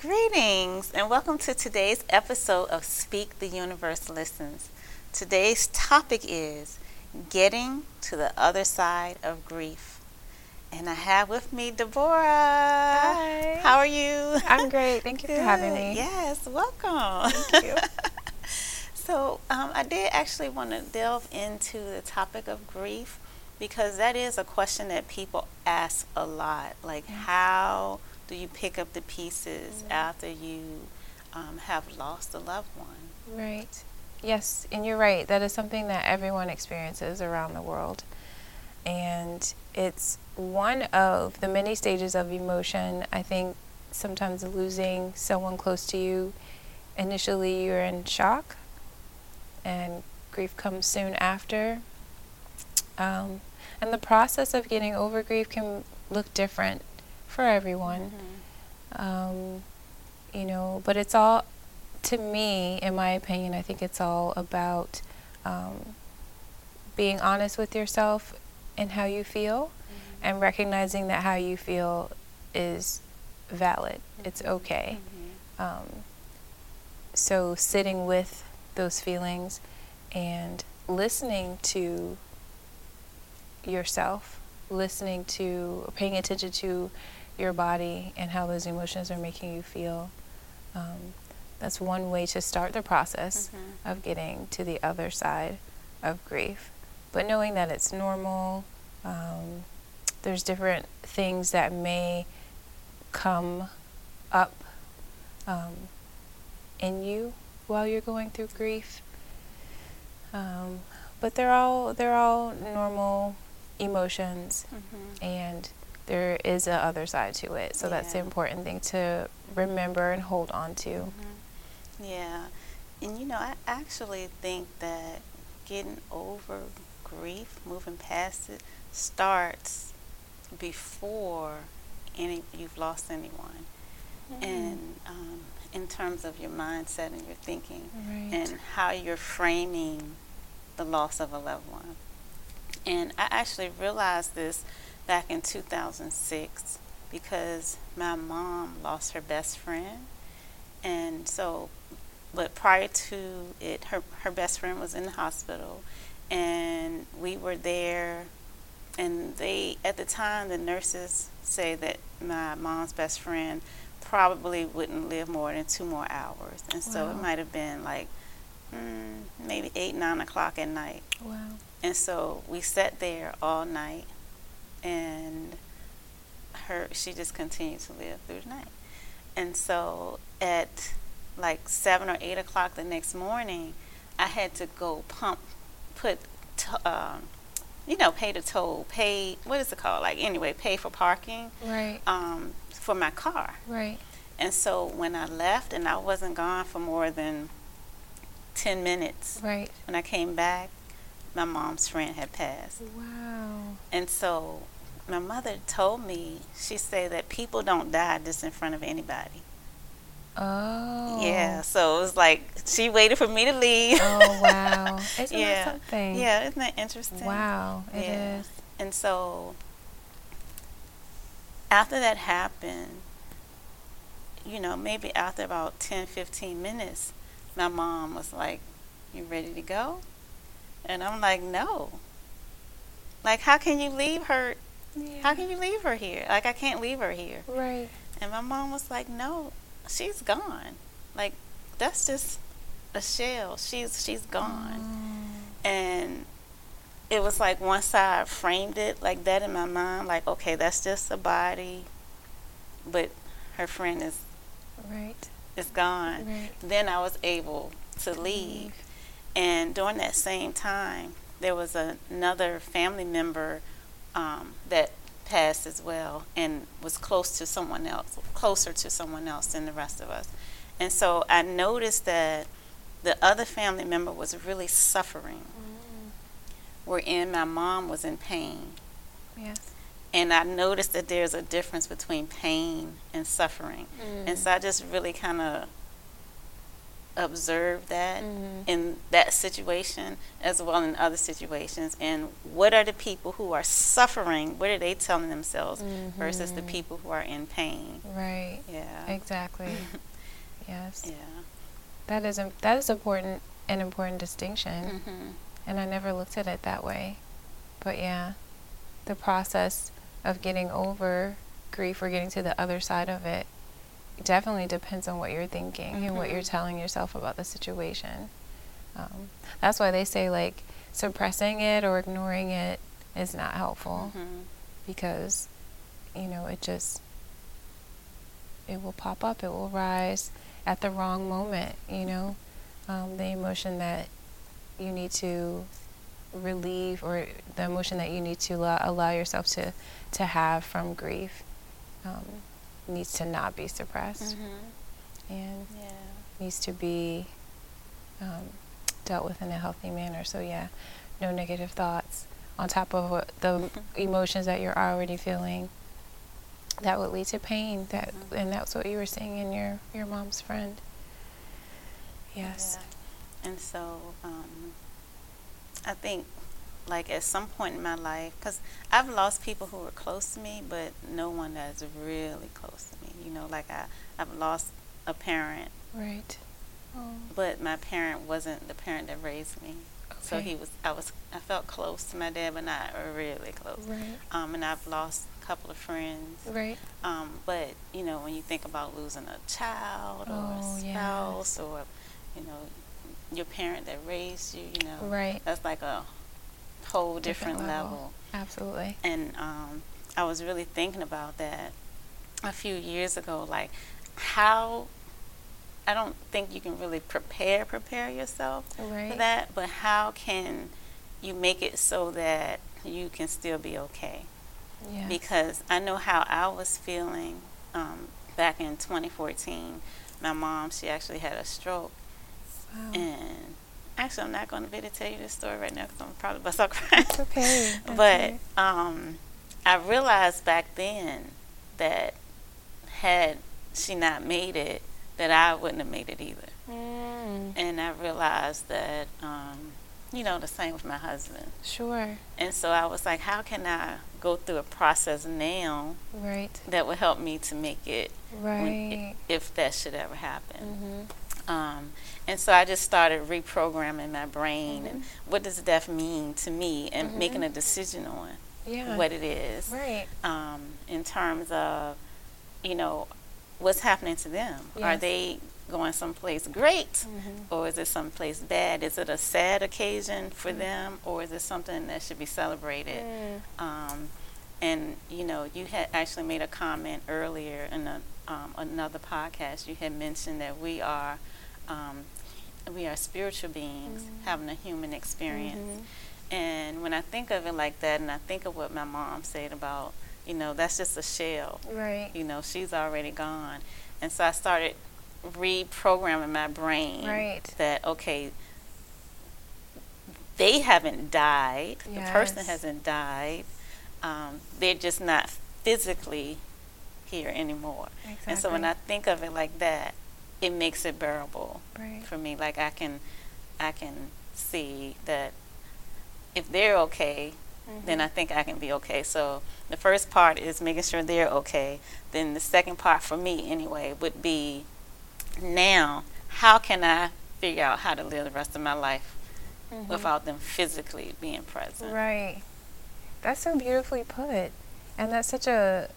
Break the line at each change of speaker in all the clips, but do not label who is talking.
Greetings and welcome to today's episode of Speak the Universe Listens. Today's topic is getting to the other side of grief. And I have with me Deborah.
Hi.
How are you?
I'm great. Thank you
Good.
for having me.
Yes, welcome.
Thank you.
so, um, I did actually want to delve into the topic of grief because that is a question that people ask a lot. Like, how do you pick up the pieces
Mm-hmm.
after you um, have lost a loved one?
Right. Yes, and you're right. That is something that everyone experiences around the world. And it's one of the many stages of emotion. I think sometimes losing someone close to you, initially you're in shock, and grief comes soon after. Um, and the process of getting over grief can look different for everyone. um, you know but it's all to me in my opinion i think it's all about um, being honest with yourself and how you feel and recognizing that how you feel is valid. It's okay. Um, so sitting with those feelings and listening to yourself listening to paying attention to your body and how those emotions are making you feel. Um, that's one way to start the process of getting to the other side of grief. But knowing that it's normal, um, there's different things that may come up um, in you while you're going through grief. Um, but they're all they're all normal emotions
Mhm.
and there is a other side to it. So that's the important thing to remember and hold on to.
Mm-hmm. Yeah. And you know, I actually think that getting over grief, moving past it, starts before any you've lost anyone. And um, in terms of your mindset and your thinking
Right.
and how you're framing the loss of a loved one. And I actually realized this back in 2006 because my mom lost her best friend. And so, but prior to it, her, her best friend was in the hospital. And we were there. And they, at the time, the nurses say that my mom's best friend probably wouldn't live more than two more hours. And so it might have been like mm, maybe eight, nine o'clock at night.
wow.
And so we sat there all night, and her she just continued to live through the night. And so at like seven or eight o'clock the next morning, I had to go pump, put, to, um, you know, pay the toll, pay what is it called? Like anyway, pay for parking
Right.
um, for my car.
Right.
And so when I left, and I wasn't gone for more than ten minutes,
Right.
when I came back, my mom's friend had passed.
Wow.
And so my mother told me, she said that people don't die just in front of anybody.
Oh.
Yeah, so it was like she waited for me to leave.
Oh wow. Isn't
yeah.
that something?
Yeah, isn't that interesting?
Wow. It is.
Yeah. And so after that happened, you know, maybe after about 10, 15 minutes, my mom was like, You ready to go? And I'm like, No. Like, how can you leave her?
Yeah.
How can you leave her here? Like, I can't leave her here.
Right.
And my mom was like, No, she's gone. Like, that's just a shell. She's she's gone. Mm. And it was like once I framed it like that in my mind, like, okay, that's just a body, but her friend is
Right.
is gone.
Right.
Then I was able to leave. And during that same time, there was a, another family member um, that passed as well and was close to someone else, closer to someone else than the rest of us. And so I noticed that the other family member was really suffering, wherein my mom was in pain.
Yes.
And I noticed that there's a difference between pain and suffering. And so I just really kind of observe that
Mhm.
in that situation as well in other situations and what are the people who are suffering what are they telling themselves versus the
Mhm.
people who are in pain
Right.
yeah
Exactly. yes.
yeah
That is that is important an important distinction,
hmm
and I never looked at it that way. But yeah, the process of getting over grief or getting to the other side of it definitely depends on what you're thinking and what you're telling yourself about the situation. Um, that's why they say like suppressing it or ignoring it is not helpful
hmm
because you know it just it will pop up it will rise at the wrong moment you know? Um, the emotion that you need to relieve or the emotion that you need to allow, allow yourself to to have from grief. Um, needs to not be suppressed
hmm
and
yeah
needs to be um, dealt with in a healthy manner. So yeah, no negative thoughts on top of what the emotions that you're already feeling. That would lead to pain. That
Mhm.
and that's what you were saying in your your mom's friend. Yes.
Yeah. And so um, I think, like, at some point in my life, because I've lost people who were close to me, but no one that's really close to me. You know, like I, I've lost a parent,
Right. Oh.
but my parent wasn't the parent that raised me.
okay.
So he was, I was, I felt close to my dad, but not really close.
Right.
Um, and I've lost a couple of friends.
Right.
Um, but you know, when you think about losing a child or
Oh,
a
yes.
spouse or you know your parent that raised you, you know,
Right.
that's like a whole
Different
different,
level.
level.
Absolutely.
And um, I was really thinking about that a few years ago, like how. I don't think you can really prepare prepare yourself
Right.
for that, but how can you make it so that you can still be okay?
Yeah.
because I know how I was feeling um, back in 2014. My mom, she actually had a stroke,
wow.
and actually, I'm not going to be able to tell you this story right now because I'm probably about to crying.
It's okay. That's
but
okay.
um, I realized back then that had she not made it, that I wouldn't have made it either.
Mm.
And I realized that, um, you know, the same with my husband.
Sure.
And so I was like, how can I go through a process now
Right.
that would help me to make it when,
Right.
if that should ever happen.
Mhm.
Um, and so I just started reprogramming my brain and
Mm-hmm.
what does death mean to me and
Mhm.
making a decision on
Yeah.
what it is
Right.
um, in terms of, you know, what's happening to them. Are they going someplace great
Mhm.
or is it someplace bad? Is it a sad occasion for
Mm.
them or is it something that should be celebrated?
Mm.
Um, and you know, you had actually made a comment earlier in a, um, another podcast. You had mentioned that we are um, we are spiritual beings
Mhm.
having a human experience.
Mhm.
And when I think of it like that, and I think of what my mom said about, you know, that's just a shell.
Right.
You know, she's already gone. And so I started reprogramming my brain
Right.
that okay, they haven't died. The person hasn't died. Um, they're just not physically here anymore.
Exactly.
And so when I think of it like that, it makes it bearable
right.
for me. Like I can, I can see that if they're okay, then I
Mm-hmm.
think I can be okay. So the first part is making sure they're okay. Then the second part for me anyway would be now how can I figure out how to live the rest of my life
Mhm.
without them physically being present.
Right. That's so beautifully put, and that's such a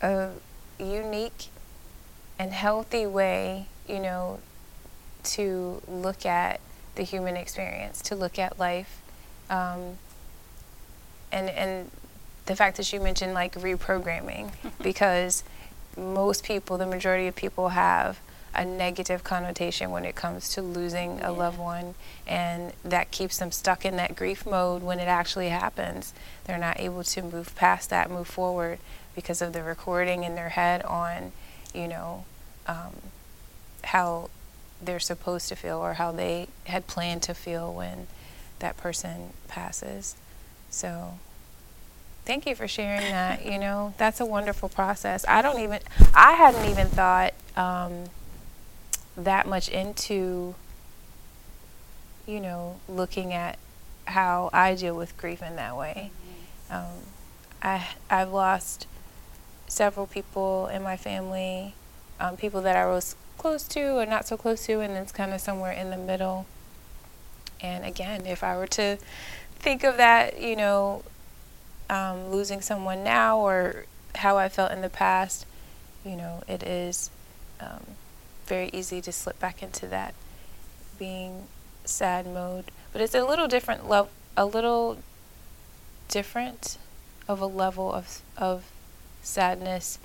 a unique and healthy way, you know, to look at the human experience, to look at life, um, and and the fact that you mentioned like reprogramming, because most people, the majority of people, have a negative connotation when it comes to losing a loved one, and that keeps them stuck in that grief mode when it actually happens. They're not able to move past that, move forward because of the recording in their head on, you know, um, how they're supposed to feel or how they had planned to feel when that person passes. So, thank you for sharing that. You know, that's a wonderful process. I don't even, I hadn't even thought um, that much into, you know, looking at how I deal with grief in that way. Um, I I've lost several people in my family, um, people that I was close to or not so close to, and it's kind of somewhere in the middle. And again, if I were to think of that, you know, um, losing someone now or how I felt in the past, you know, it is um, very easy to slip back into that being sad mode. But it's a little different, lo- a little different of a level of of sadness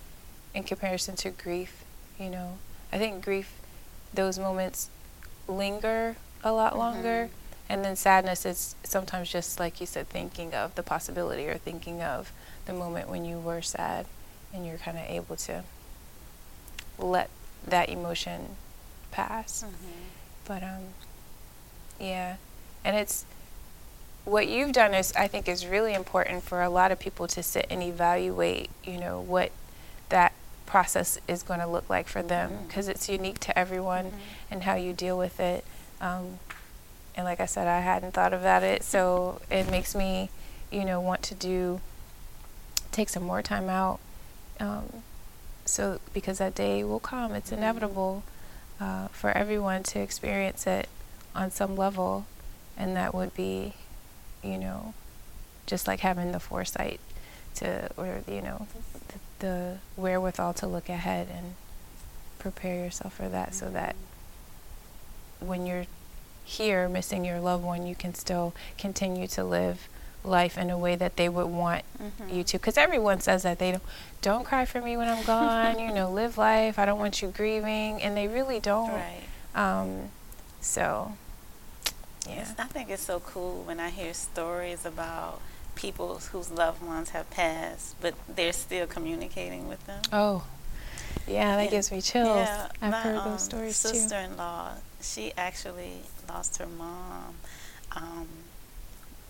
in comparison to grief. You know, I think grief, those moments linger a lot longer. And then sadness is sometimes just like you said, thinking of the possibility or thinking of the moment when you were sad and you're kind of able to let that emotion pass. But um, yeah, and it's what you've done is I think is really important for a lot of people to sit and evaluate. You know what that process is going to look like for them because it's unique to everyone and how you deal with it. Um, and like I said, I hadn't thought about it, so it makes me, you know, want to do take some more time out. Um, so because that day will come, it's inevitable uh, for everyone to experience it on some level, and that would be, you know, just like having the foresight to, or you know, the, the wherewithal to look ahead and prepare yourself for that, so that when you're here missing your loved one, you can still continue to live life in a way that they would want you to. Because everyone says that they don't, don't cry for me when I'm gone. you know, live life. I don't want you grieving, and they really don't.
Right.
Um, so,
It's- I think it's so cool when I hear stories about people whose loved ones have passed, but they're still communicating with them.
Oh, yeah, that
Yeah.
gives me chills.
Yeah,
I've
my,
heard
um,
those stories too.
My sister-in-law, she actually lost her mom, um,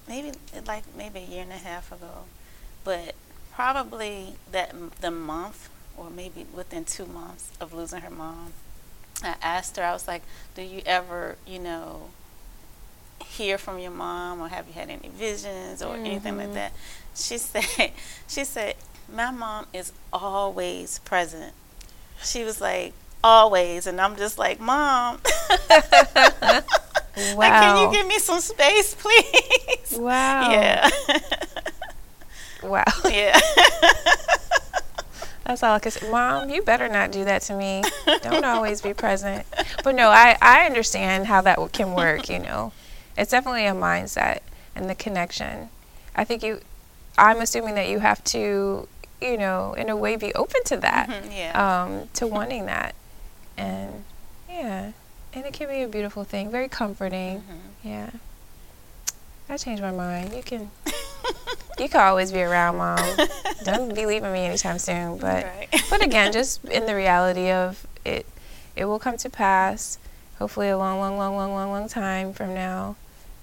maybe like maybe a year and a half ago, but probably that the month or maybe within two months of losing her mom, I asked her. I was like, "Do you ever, you know, hear from your mom, or have you had any visions or anything like
Mhm.
that?" She said, "She said my mom is always present." She was like, "Always," and I'm just like, "Mom." Like, can you give me some space, please?
Wow.
Yeah.
Wow.
yeah.
That's all I can say. Mom, you better not do that to me. Don't always be present. But no, I, I understand how that can work, you know. It's definitely a mindset and the connection. I think you, I'm assuming that you have to, you know, in a way be open to that,
Mhm, yeah.
um, to wanting that. And yeah, and it can be a beautiful thing, very comforting.
Mhm.
Yeah. I changed my mind. You can, you can always be around, Mom. Don't be leaving me anytime soon. But
Right.
but again, just in the reality of it, it will come to pass. Hopefully, a long, long, long, long, long, long time from now.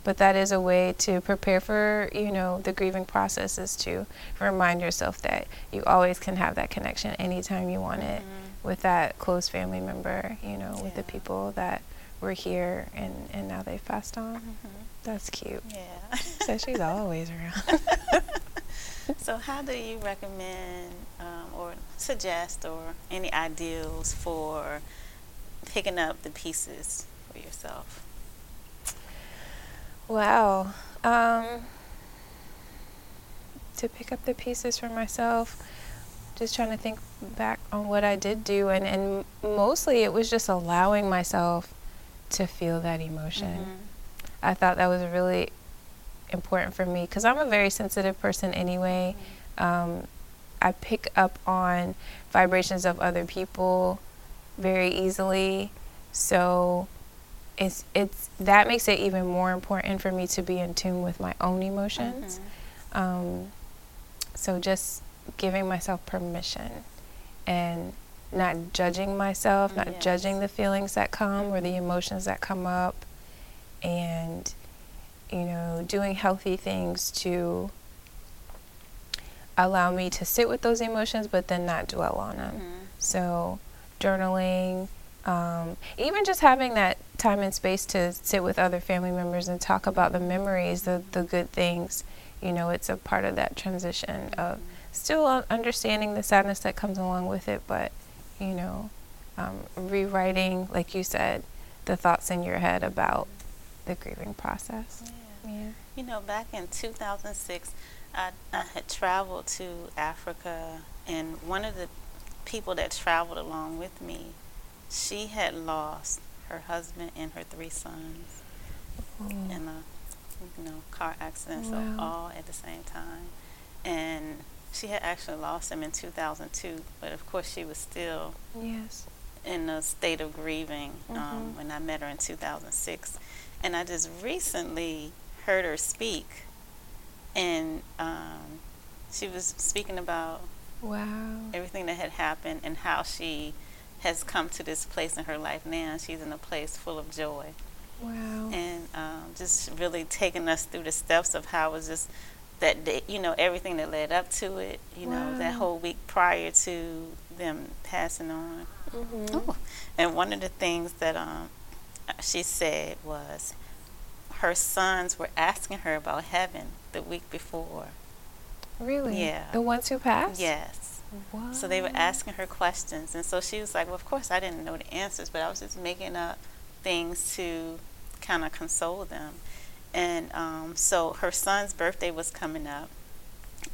But that is a way to prepare for you know the grieving process is to remind yourself that you always can have that connection anytime you want it with that close family member. You know, with the people that were here and and now they've passed on. That's cute.
Yeah.
So she's always around.
so, how do you recommend um, or suggest or any ideals for picking up the pieces for yourself?
Wow. Um, to pick up the pieces for myself, just trying to think back on what I did do, and, and mostly it was just allowing myself to feel that emotion.
Mhm.
I thought that was really important for me because I'm a very sensitive person anyway. Um, I pick up on vibrations of other people very easily, so it's it's that makes it even more important for me to be in tune with my own emotions.
Mhm.
Um, so just giving myself permission and not judging myself, not
Yes.
judging the feelings that come or the emotions that come up, and you know, doing healthy things to allow me to sit with those emotions, but then not dwell on them.
Mhm.
So, journaling, Um, even just having that time and space to sit with other family members and talk about the memories, the, the good things, you know, it's a part of that transition of still understanding the sadness that comes along with it, but, you know, um, rewriting, like you said, the thoughts in your head about the grieving process.
Yeah.
Yeah.
You know, back in 2006, I, I had traveled to Africa, and one of the people that traveled along with me, she had lost her husband and her three sons
Mm.
in a you know car accident, so all at the same time. And she had actually lost him in 2002, but of course she was still
Yes.
in a state of grieving um,
Mhm.
when I met her in 2006. And I just recently heard her speak, and um, she was speaking about
Wow.
everything that had happened and how she has come to this place in her life now. She's in a place full of joy,
Wow.
and um, just really taking us through the steps of how it was just that day, you know everything that led up to it. You know that whole week prior to them passing on.
Mhm.
Oh, and one of the things that um, she said was her sons were asking her about heaven the week before.
Really?
Yeah.
The ones who passed?
Yes.
Wow.
So they were asking her questions. And so she was like, Well, of course, I didn't know the answers, but I was just making up things to kind of console them. And um, so her son's birthday was coming up.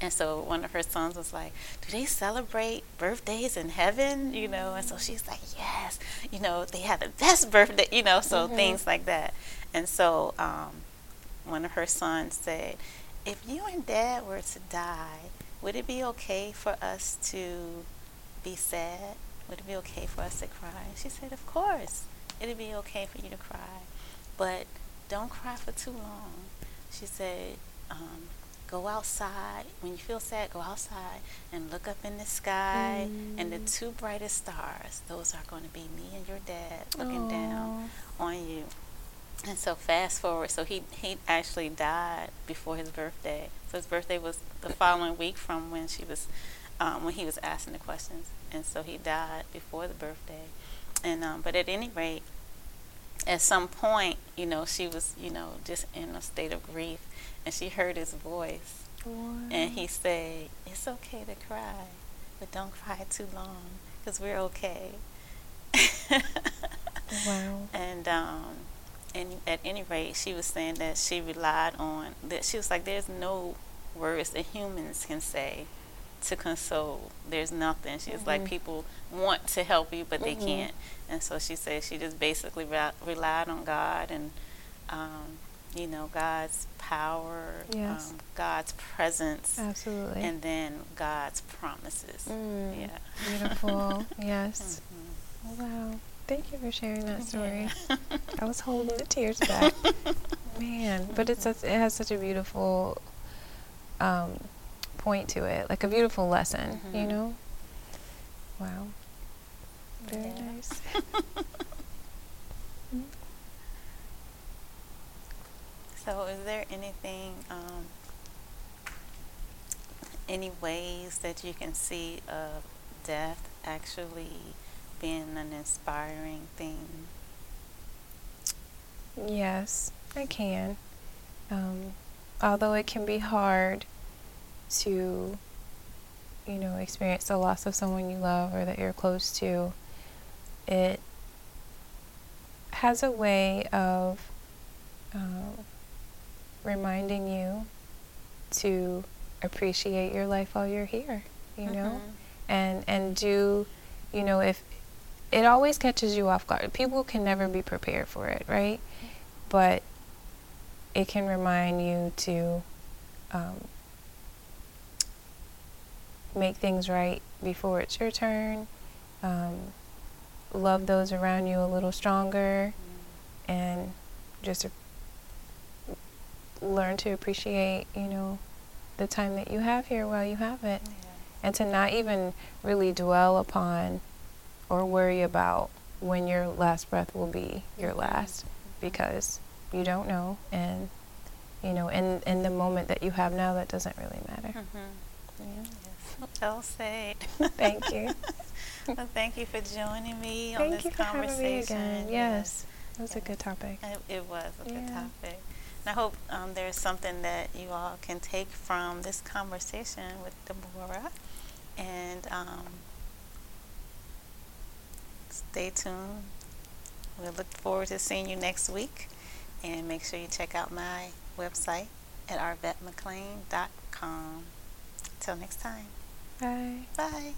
And so one of her sons was like, Do they celebrate birthdays in heaven? You know, and so she's like, Yes, you know, they have the best birthday, you know, so
Mhm.
things like that. And so um, one of her sons said, If you and dad were to die, would it be okay for us to be sad? Would it be okay for us to cry? She said, Of course, it'd be okay for you to cry, but don't cry for too long. She said, um, Go outside. When you feel sad, go outside and look up in the sky, and the
Mm.
two brightest stars, those are going to be me and your dad looking down on you. And so fast forward, so he he actually died before his birthday. So his birthday was the following week from when she was um, when he was asking the questions, and so he died before the birthday. And um, but at any rate, at some point, you know, she was you know just in a state of grief, and she heard his voice,
Wow.
and he said, "It's okay to cry, but don't cry too long, because we're okay."
Wow.
And um, and at any rate, she was saying that she relied on that. She was like, "There's no words that humans can say to console. There's nothing." She was like. "People want to help you, but they
Mhm.
can't." And so she said she just basically re- relied on God and um, you know God's power,
Yes.
um, God's presence,
Absolutely.
and then God's promises.
Mm,
Yeah.
Beautiful. yes.
Mhm.
Wow. Thank you for sharing that story. I was holding the tears back. Man, but it's such, it has such a beautiful um, point to it, like a beautiful lesson, you
Mhm.
know? Wow. Very
Yeah.
nice.
So, is there anything, um, any ways that you can see of death actually being an inspiring thing?
Yes, I can. Um, although it can be hard to, you know, experience the loss of someone you love or that you're close to, it has a way of um, reminding you to appreciate your life while you're here, you know,
Mhm.
and and do, you know, if it always catches you off guard. People can never be prepared for it, right? But it can remind you to um, make things right before it's your turn. Um, love those around you a little stronger, and just learn to appreciate, you know, the time that you have here while you have it
Yeah.
and to not even really dwell upon or worry about when your last breath will be your last because you don't know and you know in in the moment that you have now that doesn't really matter
Mhm.
yeah.
Yes. Well said.
Thank you.
well, thank you for joining me on this
you for having
conversation.
me again. Yes, it was a good topic.
It, it was a good topic. And I hope um, there's something that you all can take from this conversation with Deborah. And um, stay tuned. We'll look forward to seeing you next week. And make sure you check out my website at arvatmcclaine.com. Till next time.
Bye.
Bye.